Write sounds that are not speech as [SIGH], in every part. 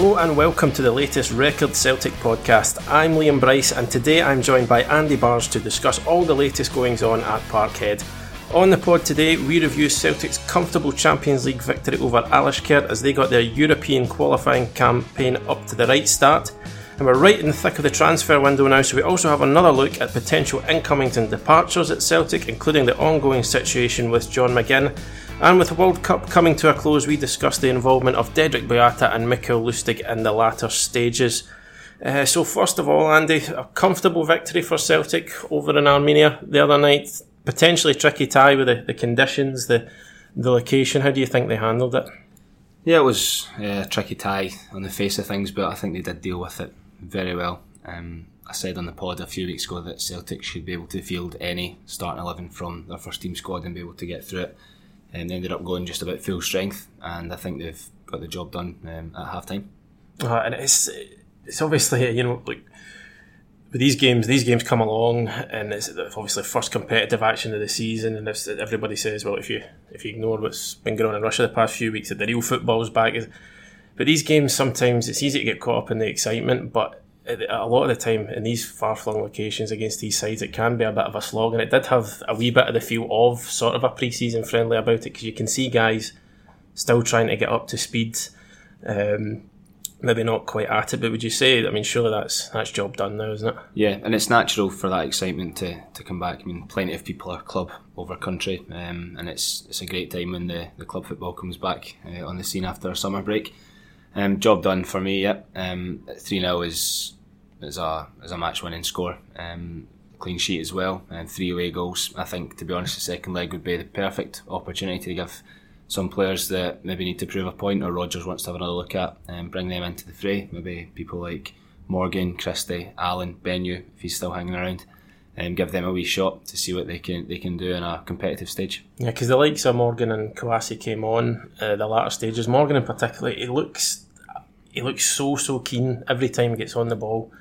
Hello and welcome to the latest Record Celtic podcast. I'm Liam Bryce and today I'm joined by Andy Bargh to discuss all the latest goings on at Parkhead. On the pod today, we review Celtic's comfortable Champions League victory over Alashkert as they got their European qualifying campaign up to the right start. And we're right in the thick of the transfer window now, so we also have another look at potential incomings and departures at Celtic, including the ongoing situation with John McGinn. And with the World Cup coming to a close, we discuss the involvement of Dedryck Boyata and Mikael Lustig in the latter stages. Uh, so, first of all, Andy, a comfortable victory for Celtic over in Armenia the other night. Potentially tricky tie with the, the conditions, the the location. How do you think they handled it? Yeah, it was a tricky tie on the face of things, but I think they did deal with it very well. Um, I said on the pod a few weeks ago that Celtic should be able to field any starting 11 from their first team squad and be able to get through it and they ended up going just about full strength, and I think they've got the job done um, at half time. Uh, and it's it's obviously you know like with these games, these games come along, and it's obviously first competitive action of the season, and if, everybody says, well, if you if you ignore what's been going on in Russia the past few weeks, that the real football's back. But these games sometimes it's easy to get caught up in the excitement, but a lot of the time in these far flung locations against these sides, it can be a bit of a slog, and it did have a wee bit of the feel of sort of a pre season friendly about it because you can see guys still trying to get up to speed. Um, maybe not quite at it, but would you say? I mean, surely that's that's job done now, isn't it? Yeah, and it's natural for that excitement to, to come back. I mean, plenty of people are club over country, um, and it's it's a great time when the, the club football comes back uh, on the scene after a summer break. Um, job done for me. Yep. Um, three um, 0 is is a is a match winning score. Um, clean sheet as well, and three away goals. I think, to be honest, the second leg would be the perfect opportunity to give some players that maybe need to prove a point or Rodgers wants to have another look at and bring them into the fray. Maybe people like Morgan, Christie, Allen, Benue, if he's still hanging around. And give them a wee shot to see what they can they can do in a competitive stage. Yeah, because the likes of Morgan and Kouassi came on uh, the latter stages. Morgan in particular, he looks he looks so so keen every time he gets on the ball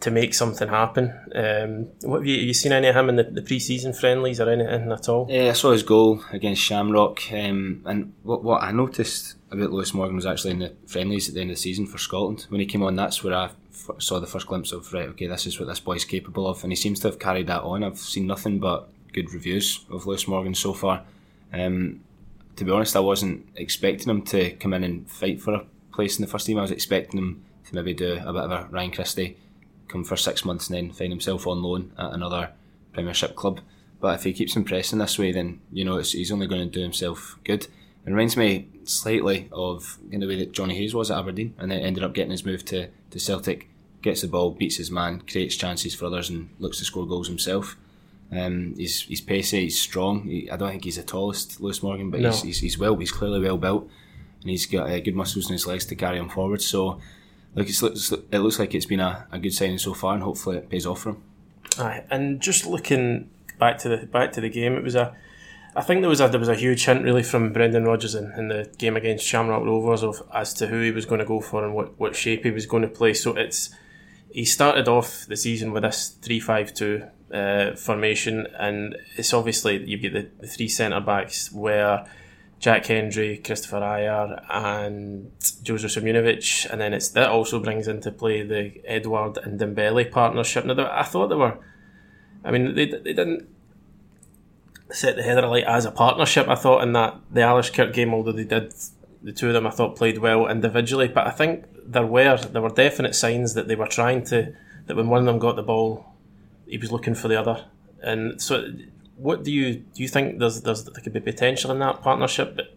to make something happen. Um, what have you, have you, seen any of him in the, the pre-season friendlies or anything at all? Yeah, I saw his goal against Shamrock, um, and what, what I noticed about Lewis Morgan was actually in the friendlies at the end of the season for Scotland. When he came on, that's where I f- saw the first glimpse of right. Okay, this is what this boy's capable of, and he seems to have carried that on. I've seen nothing but good reviews of Lewis Morgan so far. Um, to be honest, I wasn't expecting him to come in and fight for a place in the first team. I was expecting him to maybe do a bit of a Ryan Christie come for six months and then find himself on loan at another Premiership club. But if he keeps impressing this way, then you know he's only going to do himself good. It reminds me slightly of in the way that Johnny Hayes was at Aberdeen, and then ended up getting his move to, to Celtic. Gets the ball, beats his man, creates chances for others, and looks to score goals himself. Um, he's he's pacey, he's strong. He, I don't think he's the tallest, Lewis Morgan, but no. he's, he's, he's well, he's clearly well built, and he's got uh, good muscles in his legs to carry him forward. So like it looks like it's been a, a good signing so far, and hopefully it pays off for him. Aye, and just looking back to the back to the game, it was a. I think there was a there was a huge hint really from Brendan Rodgers in, in the game against Shamrock Rovers of as to who he was going to go for and what, what shape he was going to play. So it's he started off the season with this three five two uh, formation, and it's obviously you get the, the three centre backs where Jack Hendry, Christopher Ajer, and Joseph Simunovic, and then it's that also brings into play the Edouard and Dembele partnership. Now, I thought they were, I mean, they, they didn't set the header alight as a partnership. I thought in that the Alashkert game, although they did, the two of them I thought played well individually, but I think there were there were definite signs that they were trying to that when one of them got the ball, he was looking for the other, and so what do you do? You think there's there's there could be potential in that partnership? But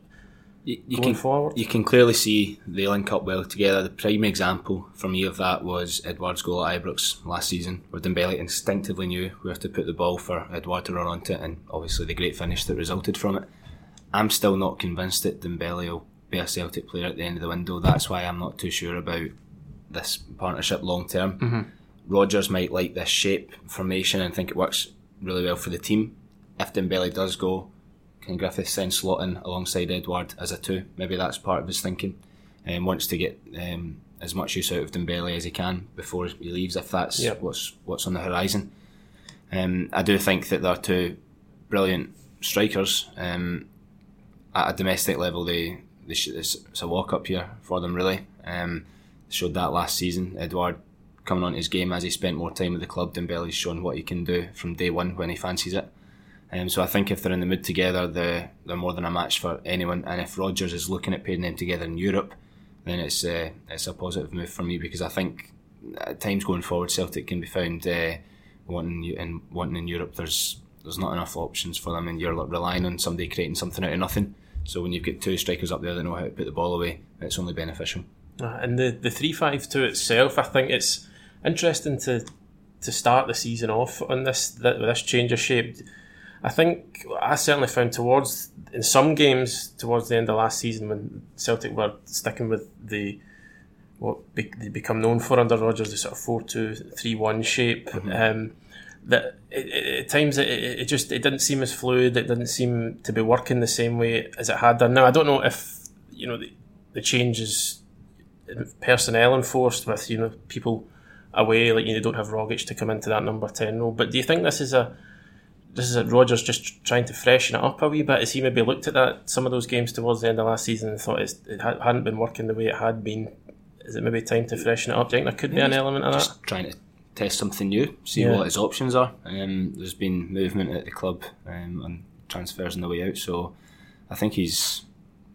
you, you going can forward. you can clearly see they link up well together. The prime example for me of that was Edouard's goal at Ibrox last season, where Dembele instinctively knew where to put the ball for Edouard to run onto it, and obviously the great finish that resulted from it. I'm still not convinced that Dembele will be a Celtic player at the end of the window. That's why I'm not too sure about this partnership long term. Mm-hmm. Rodgers might like this shape formation and think it works really well for the team. If Dembele does go, can Griffiths then slot in alongside Edouard as a two? Maybe that's part of his thinking. And wants to get um, as much use out of Dembele as he can before he leaves, if that's Yep. what's what's on the horizon. Um, I do think that they're two brilliant strikers. Um, at a domestic level, they, they sh- it's, it's a walk up here for them, really. Um, showed that last season. Edouard coming on his game as he spent more time with the club. Dembele's shown what he can do from day one when he fancies it. Um, so I think if they're in the mood together, they're, they're more than a match for anyone. And if Rodgers is looking at pairing them together in Europe, then it's uh, it's a positive move for me because I think at times going forward, Celtic can be found uh, wanting in wanting in Europe. There's there's not enough options for them, and you're relying on somebody creating something out of nothing. So when you've got two strikers up there that know how to put the ball away, it's only beneficial. Uh, and the the three five two itself, I think it's interesting to to start the season off on this this change of shape. I think I certainly found towards in some games towards the end of last season when Celtic were sticking with the what be, they become known for under Rodgers, the sort of four two three one shape. Um, that it, it, at times it, it it just it didn't seem as fluid. It didn't seem to be working the same way as it had done. Now I don't know if you know the, the changes personnel enforced with you know people away, like you know, don't have Rogic to come into that number ten role. But do you think this is a this is Rodgers just trying to freshen it up a wee bit? Has he maybe looked at that some of those games towards the end of last season and thought it's, it ha- hadn't been working the way it had been? Is it maybe time to freshen it up? Do you think there could be an element of that? just trying to test something new, see Yeah. what his options are. Um, there's been movement at the club um, on transfers on the way out, so I think he's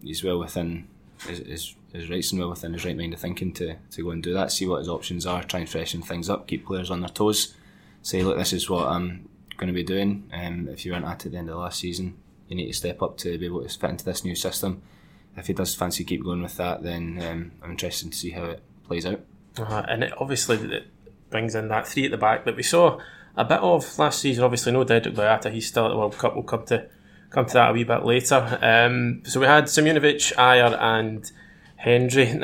he's well within his, his, his rights and well within his right mind of thinking to, to go and do that, see what his options are, try and freshen things up, keep players on their toes, say, look, this is what I'm going to be doing. Um, if you weren't at at the end of last season, you need to step up to be able to fit into this new system. If he does fancy keep going with that, then um, I'm interested to see how it plays out. Uh, and it obviously it brings in that three at the back that we saw a bit of last season. Obviously, no Dedryck Boyata. He's still at the World Cup. We'll come to come to that a wee bit later. Um, so we had Simunovic, Ajer, and Hendry.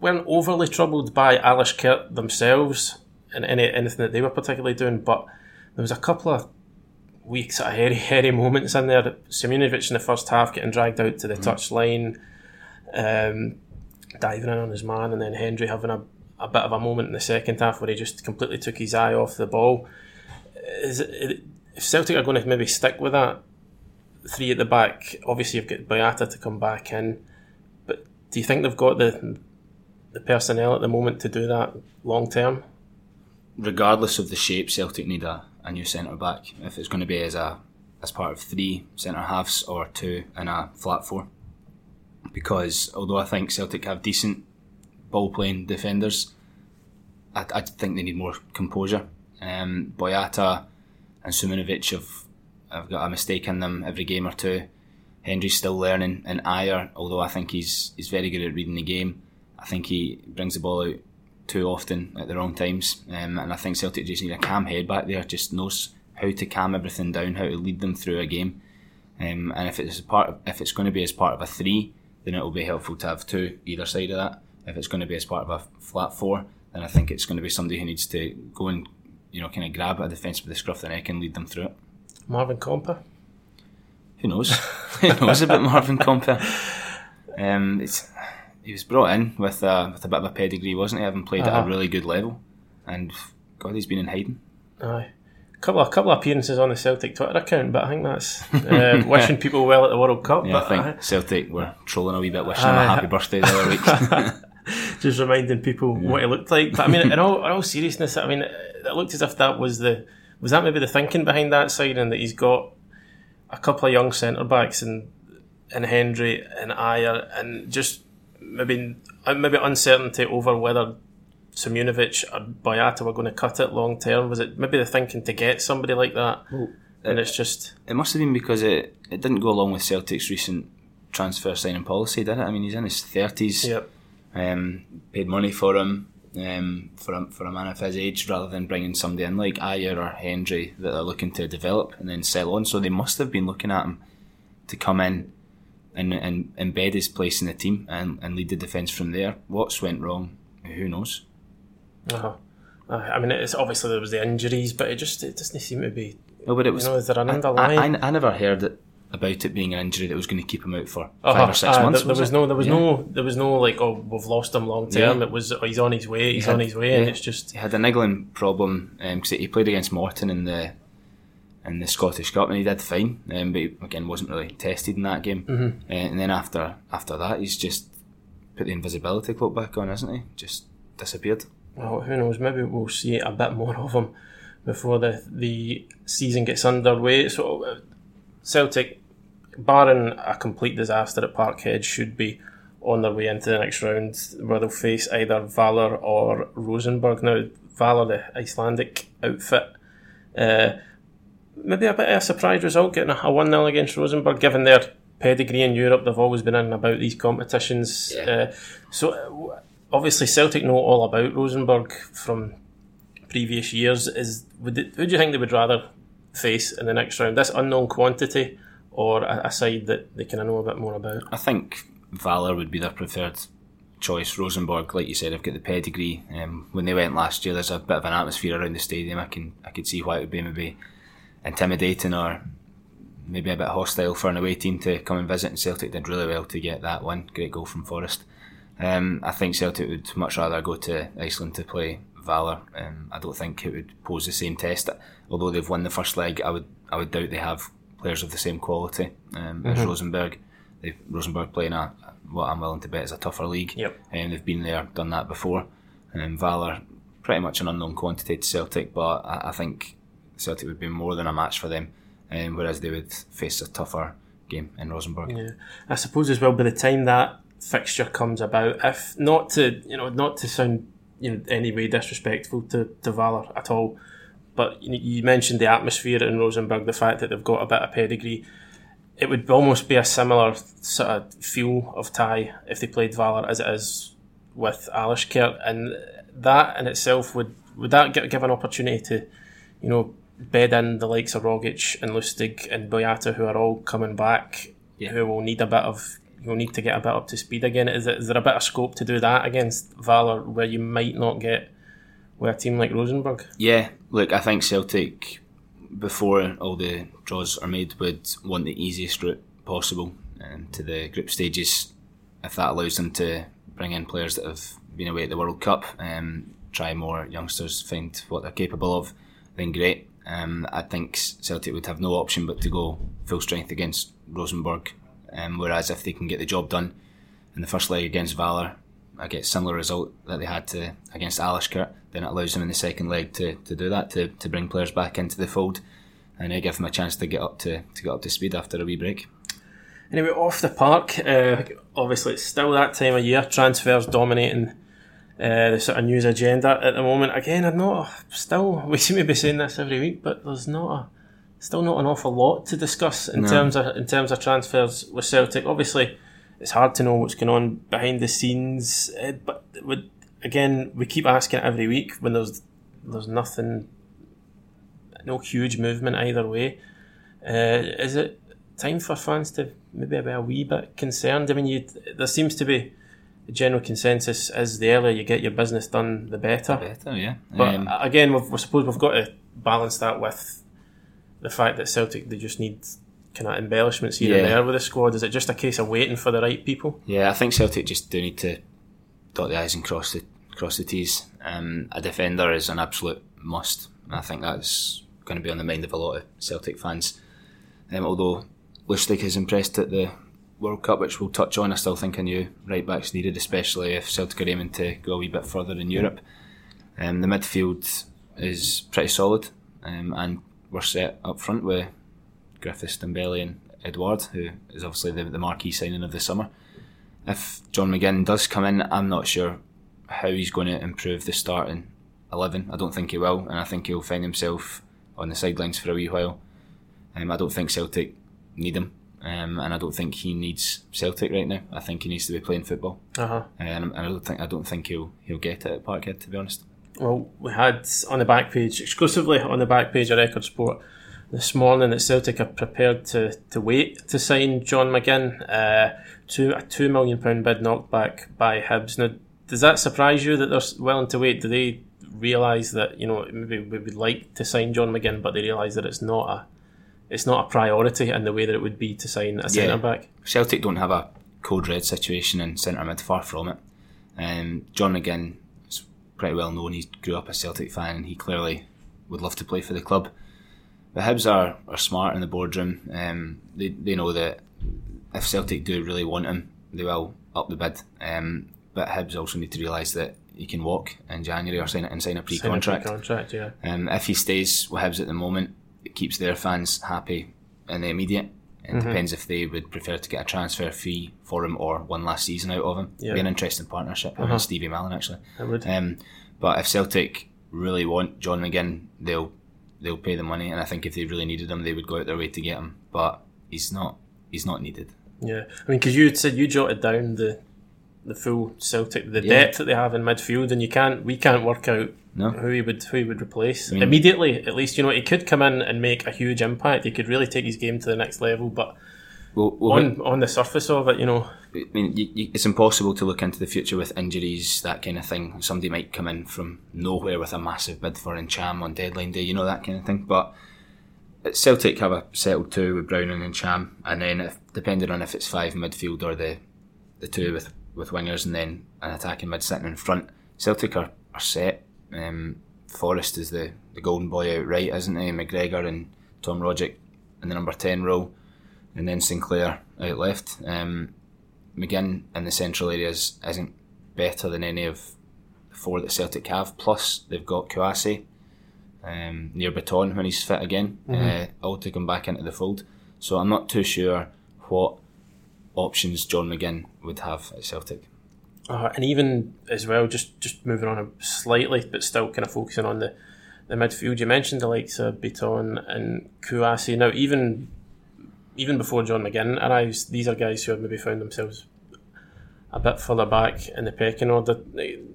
Weren't overly troubled by Alashkert themselves and any anything that they were particularly doing, but there was a couple of weeks sort of hairy, [LAUGHS] hairy moments in there. Simunovic in the first half getting dragged out to the touch line. Um, diving in on his man, and then Hendry having a, a bit of a moment in the second half where he just completely took his eye off the ball. Is it, if Celtic are going to maybe stick with that three at the back, obviously you've got Boyata to come back in, but do you think they've got the the personnel at the moment to do that long term? regardless of the shape, Celtic need a, a new centre back. If it's going to be as a as part of three centre halves or two in a flat four, because although I think Celtic have decent ball playing defenders, I, I think they need more composure. Um, Boyata and Simunovic have have got a mistake in them every game or two. Hendry's still learning, and Ajer, although I think he's he's very good at reading the game, I think he brings the ball out too often at the wrong times. Um, and I think Celtic just need a calm head back there, just knows how to calm everything down, how to lead them through a game. Um, and if it's a part, of, if it's going to be as part of a three, then it will be helpful to have two either side of that. If it's going to be as part of a flat four, then I think it's going to be somebody who needs to go and you know kind of grab a defence with the scruff of the neck and lead them through it. Marvin Compper? Who knows? [LAUGHS] Who knows about Marvin Compper? [LAUGHS] Um, it's, he was brought in with a, with a bit of a pedigree, wasn't he? Having played at Uh-huh. a really good level, and God, he's been in hiding. Aye. Couple of couple of appearances on the Celtic Twitter account, but I think that's uh, [LAUGHS] wishing people well at the World Cup. Yeah, I think aye. Celtic were trolling a wee bit, wishing them a happy birthday the other week. [LAUGHS] just reminding people what it looked like. But I mean, [LAUGHS] in all, in all seriousness, I mean, it looked as if that was the was that maybe the thinking behind that signing that he's got a couple of young centre backs and and Hendry and Ajer and just maybe uh, maybe uncertainty over whether Simunovic or Boyata were going to cut it long term. Was it maybe the thinking to get somebody like that? and it's just it must have been because it, it didn't go along with Celtic's recent transfer signing policy, did it? I mean, he's in his thirties. Yep. Um, paid money for him um, for a, for a man of his age, rather than bringing somebody in like Ajer or Hendry that they're looking to develop and then sell on. So they must have been looking at him to come in and, and embed his place in the team and, and lead the defence from there. What's went wrong? Who knows? Uh-huh. Uh, I mean, it's obviously there was the injuries, but it just it doesn't seem to be. No, but it was. You know, is there an I- underlying? I, I, I never heard it about it being an injury that was going to keep him out for Uh-huh. five or six Uh, months. There, was it? no, there was Yeah. no, there was no like, oh, we've lost him long term. Yeah. It was, oh, he's on his way, he's had- on his way, and it's just he had a niggling problem because he played against Morton in the in the Scottish Cup and he did fine, um, but he, again wasn't really tested in that game. Mm-hmm. Uh, and then after after that, he's just put the invisibility cloak back on, hasn't he? Just disappeared. well, who knows? Maybe we'll see a bit more of him before the the season gets underway. So uh, Celtic, barring a complete disaster at Parkhead, should be on their way into the next round, where they'll face either Valur or Rosenborg. Now, Valur, the Icelandic outfit. Uh, maybe a bit of a surprise result getting a 1 0 against Rosenborg, given their pedigree in Europe. They've always been in and about these competitions. Yeah. Uh, so, uh, obviously, Celtic know all about Rosenborg from previous years. Is would it, Who do you think they would rather face in the next round? This unknown quantity or a, a side that they kind of know a bit more about? I think Valur would be their preferred choice. Rosenborg, like you said, have got the pedigree. Um, when they went last year, there's a bit of an atmosphere around the stadium. I can I could see why it would be maybe intimidating or maybe a bit hostile for an away team to come and visit. And Celtic did really well to get that one. Great goal from Forrest. Um, I think Celtic would much rather go to Iceland to play Valur. Um, I don't think it would pose the same test. Although they've won the first leg, I would I would doubt they have players of the same quality um, as Rosenborg. They've, Rosenborg playing a what I'm willing to bet is a tougher league. Yep. And they've been there, done that before. Um, Valur, pretty much an unknown quantity to Celtic, but I, I think Celtic would be more than a match for them. Um, whereas they would face a tougher game in Rosenborg. Yeah, I suppose as well. By the time that fixture comes about, if not to you know not to sound you know any way disrespectful to, to Valur at all, but you, mentioned the atmosphere in Rosenborg, the fact that they've got a bit of pedigree. It would almost be a similar sort of feel of tie if they played Valur as it is with Alashkert, and that in itself would would that give an opportunity to you know bed in the likes of Rogic and Lustig and Boyata who are all coming back Yeah. who will need a bit of you'll need to get a bit up to speed again. Is, it, is there a bit of scope to do that against Valur where you might not get with a team like Rosenborg? Yeah, look, I think Celtic, before all the draws are made, would want the easiest route possible um, to the group stages. If that allows them to bring in players that have been away at the World Cup, um, try more youngsters, find what they're capable of, then great. Um, I think Celtic would have no option but to go full strength against Rosenborg. Um, whereas if they can get the job done in the first leg against Valur, I get similar result that they had to against Alashkert, then it allows them in the second leg to, to do that, to, to bring players back into the fold and uh, give them a chance to get up to, to get up to speed after a wee break. Anyway, off the park, uh, obviously it's still that time of year, transfers dominating uh, the sort of news agenda at the moment. Again, I'm not still. [LAUGHS] We seem to be saying this every week, but there's not a still not an awful lot to discuss in No. terms of in terms of transfers with Celtic. Obviously, it's hard to know what's going on behind the scenes, uh, but again, we keep asking it every week when there's there's nothing, no huge movement either way. Uh, is it time for fans to maybe be a wee bit concerned? I mean, you, there seems to be the general consensus is the earlier you get your business done, the better. Better, yeah. But Um, again, we've, suppose we've got to balance that with the fact that Celtic they just need kind of embellishments here and there with the squad. Is it just a case of waiting for the right people? Yeah, I think Celtic just do need to dot the i's and cross the cross the t's. Um, a defender is an absolute must. and I think that's going to be on the mind of a lot of Celtic fans. Um, although Lustig has impressed at the World Cup, which we'll touch on, I still think a new right back's needed, especially if Celtic are aiming to go a wee bit further in Europe. Um, the midfield is pretty solid, um, and we're set up front with Griffiths, Dembele, and Edouard, who is obviously the, the marquee signing of the summer if John McGinn does come in, I'm not sure how he's going to improve the starting 11. I don't think he will, and I think he'll find himself on the sidelines for a wee while. Um, I don't think Celtic need him. Um, and I don't think he needs Celtic right now. I think he needs to be playing football, Uh-huh. and, and I don't think I don't think he'll he'll get it at Parkhead. To be honest, Well, we had on the back page, exclusively on the back page of Record Sport, this morning that Celtic are prepared to, to wait to sign John McGinn. Uh, two, a £2 million bid knocked back by Hibs. Now, does that surprise you that they're willing to wait? Do they realise that, you know, maybe we would like to sign John McGinn, but they realise that it's not a it's not a priority in the way that it would be to sign a centre back? Celtic don't have a code red situation in centre mid, far from it. Um, John again is pretty well known. He grew up a Celtic fan and he clearly would love to play for the club. The Hibs are, are smart in the boardroom. Um, they, they know that if Celtic do really want him, they will up the bid. Um, but Hibs also need to realise that he can walk in January or sign and sign a pre Sign a contract. contract, yeah. Um, if he stays with Hibs at the moment, it keeps their fans happy in the immediate. It depends if they would prefer to get a transfer fee for him or one last season out of him. Yeah. Be an interesting partnership, and Stevie Mallan actually. It would. Um, but if Celtic really want John McGinn, they'll they'll pay the money, and I think if they really needed him, they would go out their way to get him. But he's not he's not needed. Yeah, I mean, because you said you jotted down the the full Celtic, the Yeah. depth that they have in midfield, and you can't, we can't work out No. who he would who he would replace mean- immediately. At least you know he could come in and make a huge impact. He could really take his game to the next level. But Well, well on on the surface of it, you know, I mean, you, you, it's impossible to look into the future with injuries, that kind of thing. Somebody might come in from nowhere with a massive bid for Ntcham on deadline day, you know, that kind of thing. But Celtic have a settled two with Brown and Ntcham, and then if, depending on if it's five midfield or the the two with, with wingers and then an attacking mid sitting in front, Celtic are, are set. Um, Forrest is the, the golden boy out right, isn't he? McGregor and Tom Rogic in the number 10 role, and then Sinclair out left. Um, McGinn in the central areas isn't better than any of the four that Celtic have. Plus, they've got Kouassi um, Nir Bitton when he's fit again, uh, all to come back into the fold. So I'm not too sure what options John McGinn would have at Celtic. uh, and even as well, just just moving on slightly, but still kind of focusing on the the midfield. You mentioned the likes of Bitton and Kouassi. Now, even even before John McGinn arrives, these are guys who have maybe found themselves a bit further back in the pecking order.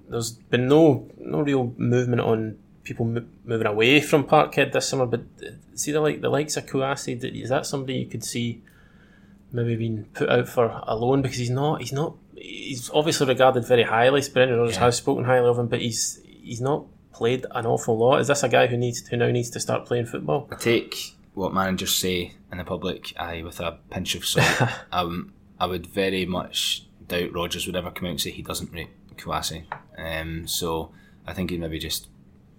There's been no no real movement on people mo- moving away from Parkhead this summer, but see the like the likes of Kouassi. Is that somebody you could see maybe been put out for a loan because he's not he's not he's obviously regarded very highly. Brendan Rodgers Yeah. has spoken highly of him, but he's he's not played an awful lot. Is this a guy who needs who now needs to start playing football? I take what managers say in the public eye with a pinch of salt. [LAUGHS] um, I would very much doubt Rodgers would ever come out and say he doesn't rate Kouassi. Um, so I think he'd maybe just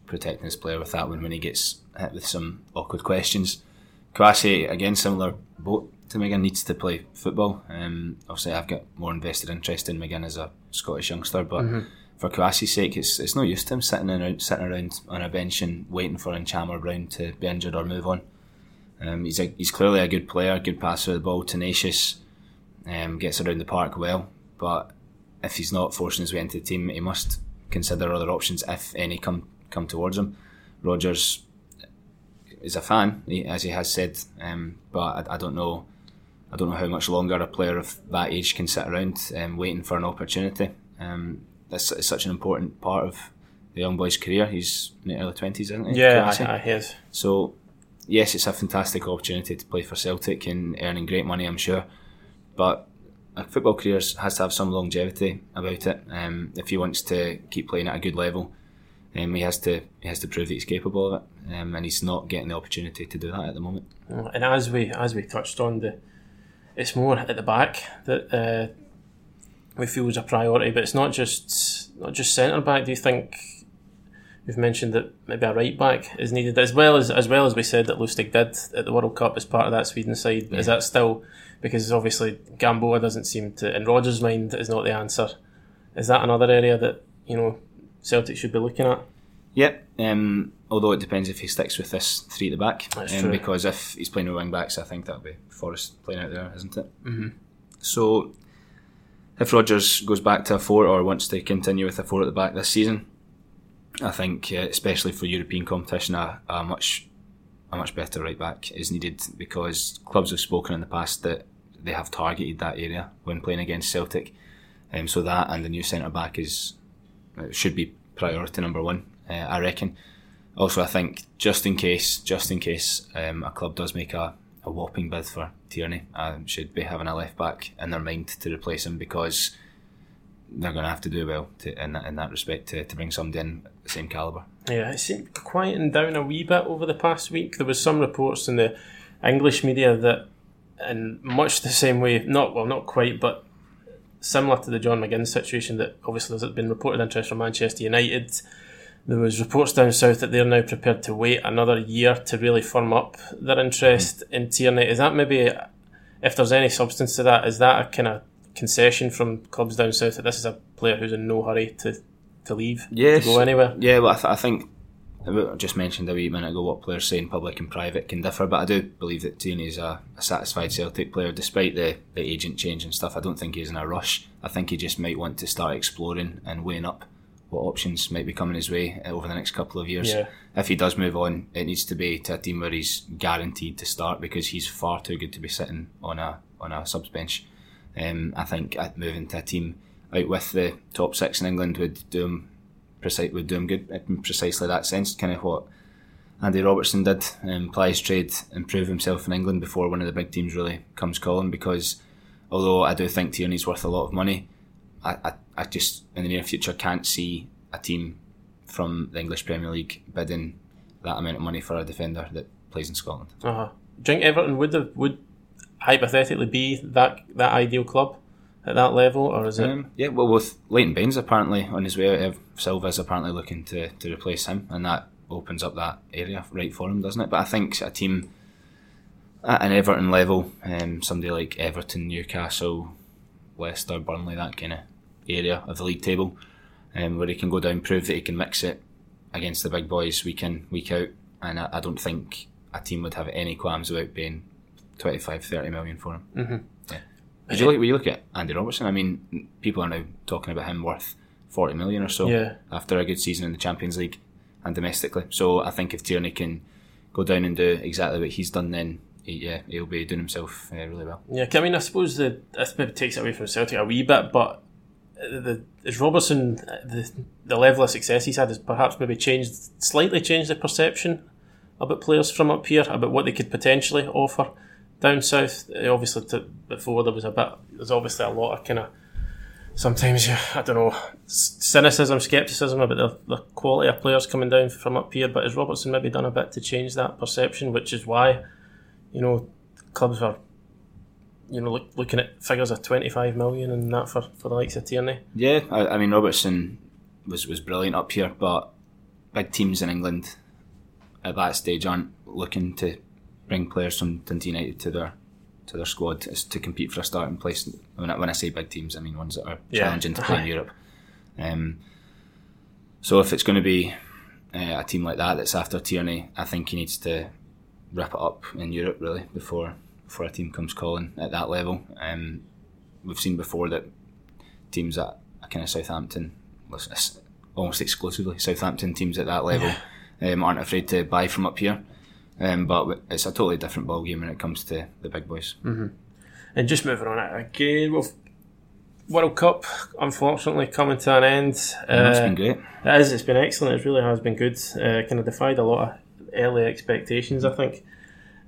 protecting his player with that one when he gets hit with some awkward questions. Kouassi, again, similar boat to McGinn, needs to play football. Um, obviously, I've got more invested interest in McGinn as a Scottish youngster, but for Kouassi's sake, it's it's no use to him sitting around, sitting around on a bench and waiting for Ntcham or Brown to be injured or move on. Um, he's a, he's clearly a good player, good passer of the ball, tenacious, um, gets around the park well. But if he's not forcing his way into the team, he must consider other options if any come come towards him. Rodgers is a fan, as he has said, um, but I, I don't know. I don't know how much longer a player of that age can sit around um, waiting for an opportunity. Um, that's it's such an important part of the young boy's career. He's in the early twenties, isn't he? Yeah? I, I hear. So, yes, it's a fantastic opportunity to play for Celtic and earning great money, I'm sure. But a football career has to have some longevity about it. Um, if he wants to keep playing at a good level, um, he has to he has to prove that he's capable of it, um, and he's not getting the opportunity to do that at the moment. And as we as we touched on, the it's more at the back that uh, we feel is a priority. But it's not just not just centre back. Do you think you've mentioned that maybe a right back is needed as well as as well as we said that Lustig did at the World Cup as part of that Sweden side? Is that still because obviously Gamboa doesn't seem to in Rodgers' mind is not the answer. Is that another area that you know Celtic should be looking at? Yep. Um, although it depends if he sticks with this three at the back. Um. Because if he's playing with wing backs, I think that'll be Forrest playing out there, isn't it? Mm-hmm. So if Rodgers goes back to a four or wants to continue with a four at the back this season, I think, uh, especially for European competition, a, a much a much better right back is needed because clubs have spoken in the past that they have targeted that area when playing against Celtic. Um, so that and the new centre back is uh, should be priority number one, uh, I reckon. Also, I think just in case, just in case um, a club does make a, a whopping bid for Tierney, um, should be having a left back in their mind to replace him because they're going to have to do well to, in, that, in that respect to, to bring somebody in the same calibre. Yeah, it seemed quieting down a wee bit over the past week. There was some reports in the English media that, in much the same way, not well, not quite, but similar to the John McGinn situation, that obviously there's been reported interest from Manchester United. There was reports down south that they're now prepared to wait another year to really firm up their interest mm. in Tierney. Is that maybe, if there's any substance to that, is that a kind of concession from clubs down south that this is a player who's in no hurry to, to leave, yes. to go anywhere? Yeah, well, I, th- I think I just mentioned a wee minute ago what players say in public and private can differ, but I do believe that Tierney is a, a, satisfied Celtic player despite the, the agent change and stuff. I don't think he's in a rush. I think he just might want to start exploring and weighing up what options might be coming his way over the next couple of years. Yeah. If he does move on, it needs to be to a team where he's guaranteed to start because he's far too good to be sitting on a on a subs bench. Um, I think moving to a team out with the top six in England would do him precise would do him good in precisely that sense. Kind of what Andy Robertson did, um, ply his trade, improve himself in England before one of the big teams really comes calling. Because although I do think Tierney's worth a lot of money, I, I, I just in the near future can't see a team from the English Premier League bidding that amount of money for a defender that plays in Scotland. Uh-huh. Do you think Everton would have, would hypothetically be that that ideal club at that level, or is it? Um, yeah, well, with Leighton Baines apparently on his way out, Silva's apparently looking to, to replace him, and that opens up that area right for him, doesn't it? But I think a team at an Everton level, um, somebody like Everton, Newcastle, Leicester, Burnley, that kind of area of the league table, um, where he can go down, prove that he can mix it against the big boys week in, week out, and I, I don't think a team would have any qualms about paying 25, 30 million for him. Mm-hmm. Yeah. Did you look, you look at Andy Robertson? I mean, people are now talking about him worth 40 million or so yeah. after a good season in the Champions League and domestically. So I think if Tierney can go down and do exactly what he's done, then he, yeah, he'll be doing himself uh, really well. Yeah, I mean, I suppose the this maybe takes it away from Celtic a wee bit, but the is Robertson the the level of success he's had has perhaps maybe changed slightly changed the perception about players from up here about what they could potentially offer down south. Obviously, to, before there was a bit, there's obviously a lot of kind of sometimes you, I don't know, cynicism, scepticism about the, the quality of players coming down from up here. But has Robertson maybe done a bit to change that perception, which is why, you know, clubs are, you know, look, looking at figures of 25 million and that for, for the likes of Tierney? Yeah, I, I mean, Robertson was, was brilliant up here, but big teams in England at that stage aren't looking to bring players from Dundee United to their to their squad to compete for a starting place. When I, when I say big teams, I mean ones that are yeah. challenging to play in [LAUGHS] Europe. Um, so if it's going to be uh, a team like that that's after Tierney, I think he needs to wrap it up in Europe really before before a team comes calling at that level. Um, we've seen before that teams at kind of Southampton, almost exclusively Southampton teams at that level, um, aren't afraid to buy from up here. Um, but it's a totally different ball game when it comes to the big boys. Mm-hmm. And just moving on again, well, World Cup unfortunately coming to an end. Uh, it's been great. It is. It's been excellent. It really has been good. Uh, kind of defied a lot of early expectations, I think.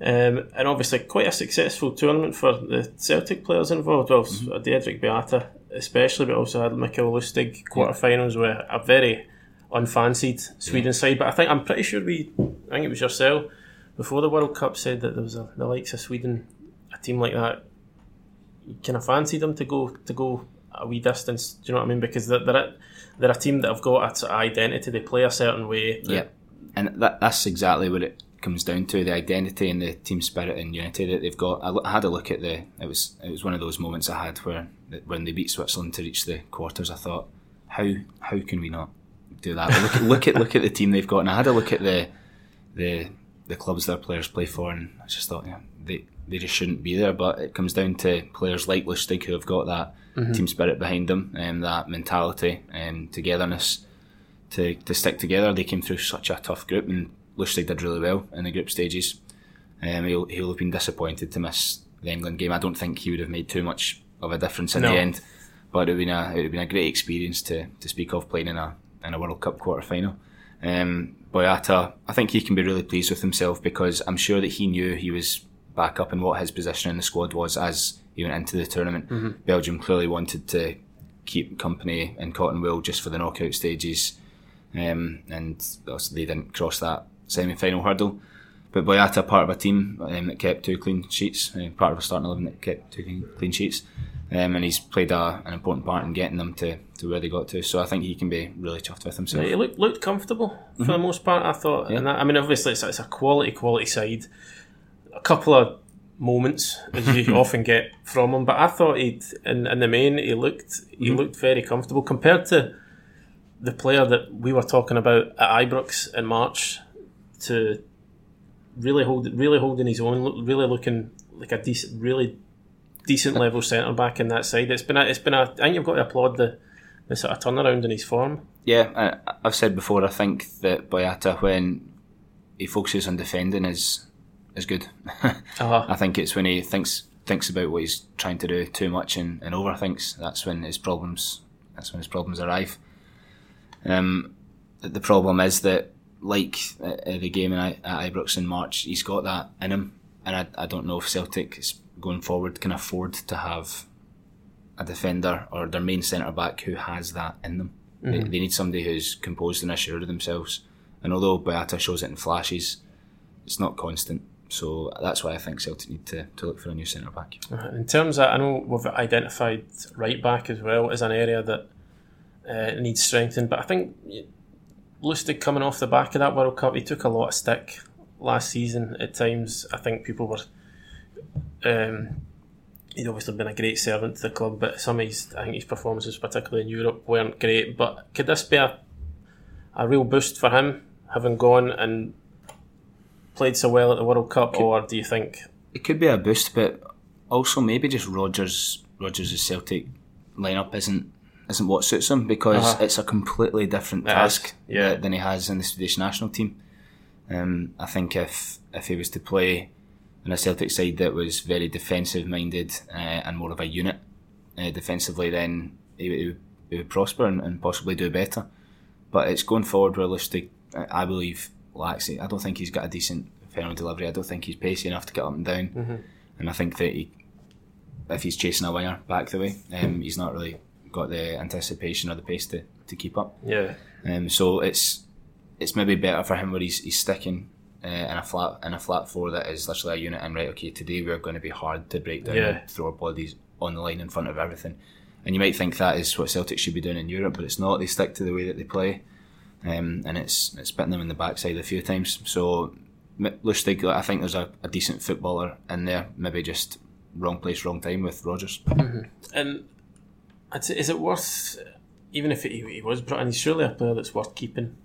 Um, and obviously, quite a successful tournament for the Celtic players involved. Well, mm-hmm. Dedryck Boyata, especially, but also had Mikael Lustig quarterfinals yeah. with a very unfancied Sweden yeah. side. But I think I'm pretty sure we, I think it was yourself before the World Cup said that there was a, the likes of Sweden, a team like that, you kind of fancy them to go to go a wee distance. Do you know what I mean? Because they're they're a, they're a team that have got a sort of identity. They play a certain way. Yeah, and that, that's exactly what it comes down to the identity and the team spirit and unity that they've got. I, had a look at the. It was it was one of those moments I had where when they beat Switzerland to reach the quarters, I thought, how how can we not do that? look at [LAUGHS] look at look at the team they've got, and I had a look at the the the clubs their players play for, and I just thought, yeah, they they just shouldn't be there. But it comes down to players like Lustig who have got that mm-hmm. team spirit behind them and that mentality and togetherness to, to stick together. They came through such a tough group, and Lustig did really well in the group stages. Um, he'll, he'll have been disappointed to miss the England game. I don't think he would have made too much of a difference in No. the end, but it would have been a it would have been a great experience to to speak of playing in a in a World Cup quarter final. Um, Boyata, I think he can be really pleased with himself because I'm sure that he knew he was back up in what his position in the squad was as he went into the tournament. Belgium clearly wanted to keep Kompany in cotton wool just for the knockout stages, um, and they didn't cross that semi-final hurdle. But Boyata, part of a team um, that kept two clean sheets, uh, part of a starting eleven that kept two clean, sheets, um, and he's played a, an important part in getting them to, to where they got to. So I think he can be really chuffed with himself. He looked looked comfortable for the most part. I thought, Mm-hmm. Yeah. and that, I mean, obviously it's, it's a quality quality side. A couple of moments as you [LAUGHS] often get from him, but I thought he in in the main he looked Mm-hmm. he looked very comfortable compared to the player that we were talking about at Ibrox in March to really hold really holding his own, really looking like a decent, really decent level centre back in that side. It's been a, it's been a. I think you've got to applaud the the sort of turnaround in his form. Yeah, I, I've said before. I think that Boyata, when he focuses on defending, is is good. [LAUGHS] Uh-huh. I think it's when he thinks thinks about what he's trying to do too much and, and overthinks. That's when his problems. That's when his problems arrive. Um, the- problem is that, like uh, uh, the game in, at Ibrox in March, he's got that in him, and I, I don't know if Celtic is going forward can afford to have a defender or their main centre back who has that in them. They, they need somebody who's composed and assured of themselves. And although Boyata shows it in flashes, it's not constant. So that's why I think Celtic need to, to look for a new centre back. In terms of, I know we've identified right back as well as an area that uh, needs strengthening, but I think Lustig coming off the back of that World Cup, he took a lot of stick last season at times. I think people were. Um, he'd obviously been a great servant to the club, but some of his, I think his performances, particularly in Europe, weren't great. But could this be a, a real boost for him, having gone and played so well at the World Cup, or do you think It could be a boost, but also maybe just Rodgers Rodgers' Celtic lineup isn't isn't what suits him because Uh-huh. it's a completely different It is, task yeah. than he has in the Swedish national team. Um, I think if if he was to play in a Celtic side that was very defensive minded uh, and more of a unit uh, defensively, then he, he, would- he would prosper and, and possibly do better. But it's going forward realistic. I I believe lacks it. I don't think he's got a decent final delivery. I don't think he's pacey enough to get up and down. And I think that he, if he's chasing a winger back the way, um, he's not really got the anticipation or the pace to, to keep up. yeah? Um, so it's it's maybe better for him where he's, he's sticking uh, in a flat in a flat four that is literally a unit. And right, okay, today we're going to be hard to break down Yeah. and throw our bodies on the line in front of everything. And you might think that is what Celtic should be doing in Europe, but it's not. They stick to the way that they play, um, and it's it's bitten them in the backside a few times. So M- Lustig, I think there's a, a decent footballer in there. Maybe just wrong place, wrong time with Rodgers. And I'd say, is it worth, even if he, he was brought in, he's surely a player that's worth keeping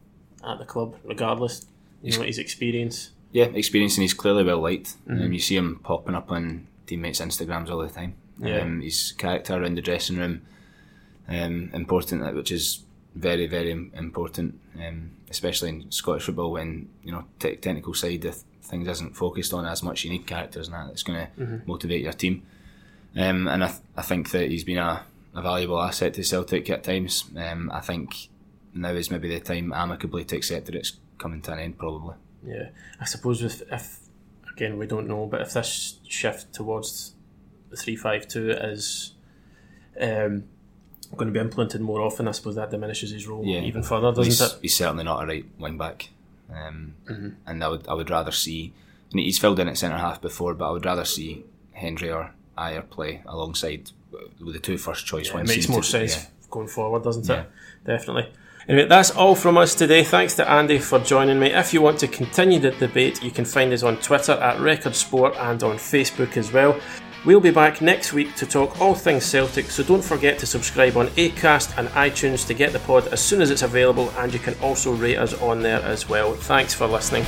at the club, regardless, you know, his experience. Yeah, experience and he's clearly well liked. Um, you see him popping up on teammates' Instagrams all the time. Yeah. Um, his character in the dressing room, um, important, which is very, very important, um, especially in Scottish football when you know te- technical side of things isn't focused on as much. You need characters and that that's going to motivate your team. Um, and I, th- I think that he's been a, a valuable asset to Celtic at times. Um, I think now is maybe the time amicably to accept that it's coming to an end, probably. Yeah, I suppose if, if again we don't know, but if this shift towards the three five two is um, going to be implemented more often, I suppose that diminishes his role Yeah. even further, doesn't he's, it? he's certainly not a right wing back, um, Mm-hmm. and I would I would rather see. He's filled in at centre half before, but I would rather see Hendry or Ajer play alongside the two first choice It ones. makes more to- sense yeah. going forward, doesn't Yeah. it? Definitely. Anyway, that's all from us today. Thanks to Andy for joining me. If you want to continue the debate, you can find us on Twitter at Record Sport and on Facebook as well. We'll be back next week to talk all things Celtic, so don't forget to subscribe on Acast and iTunes to get the pod as soon as it's available, and you can also rate us on there as well. Thanks for listening.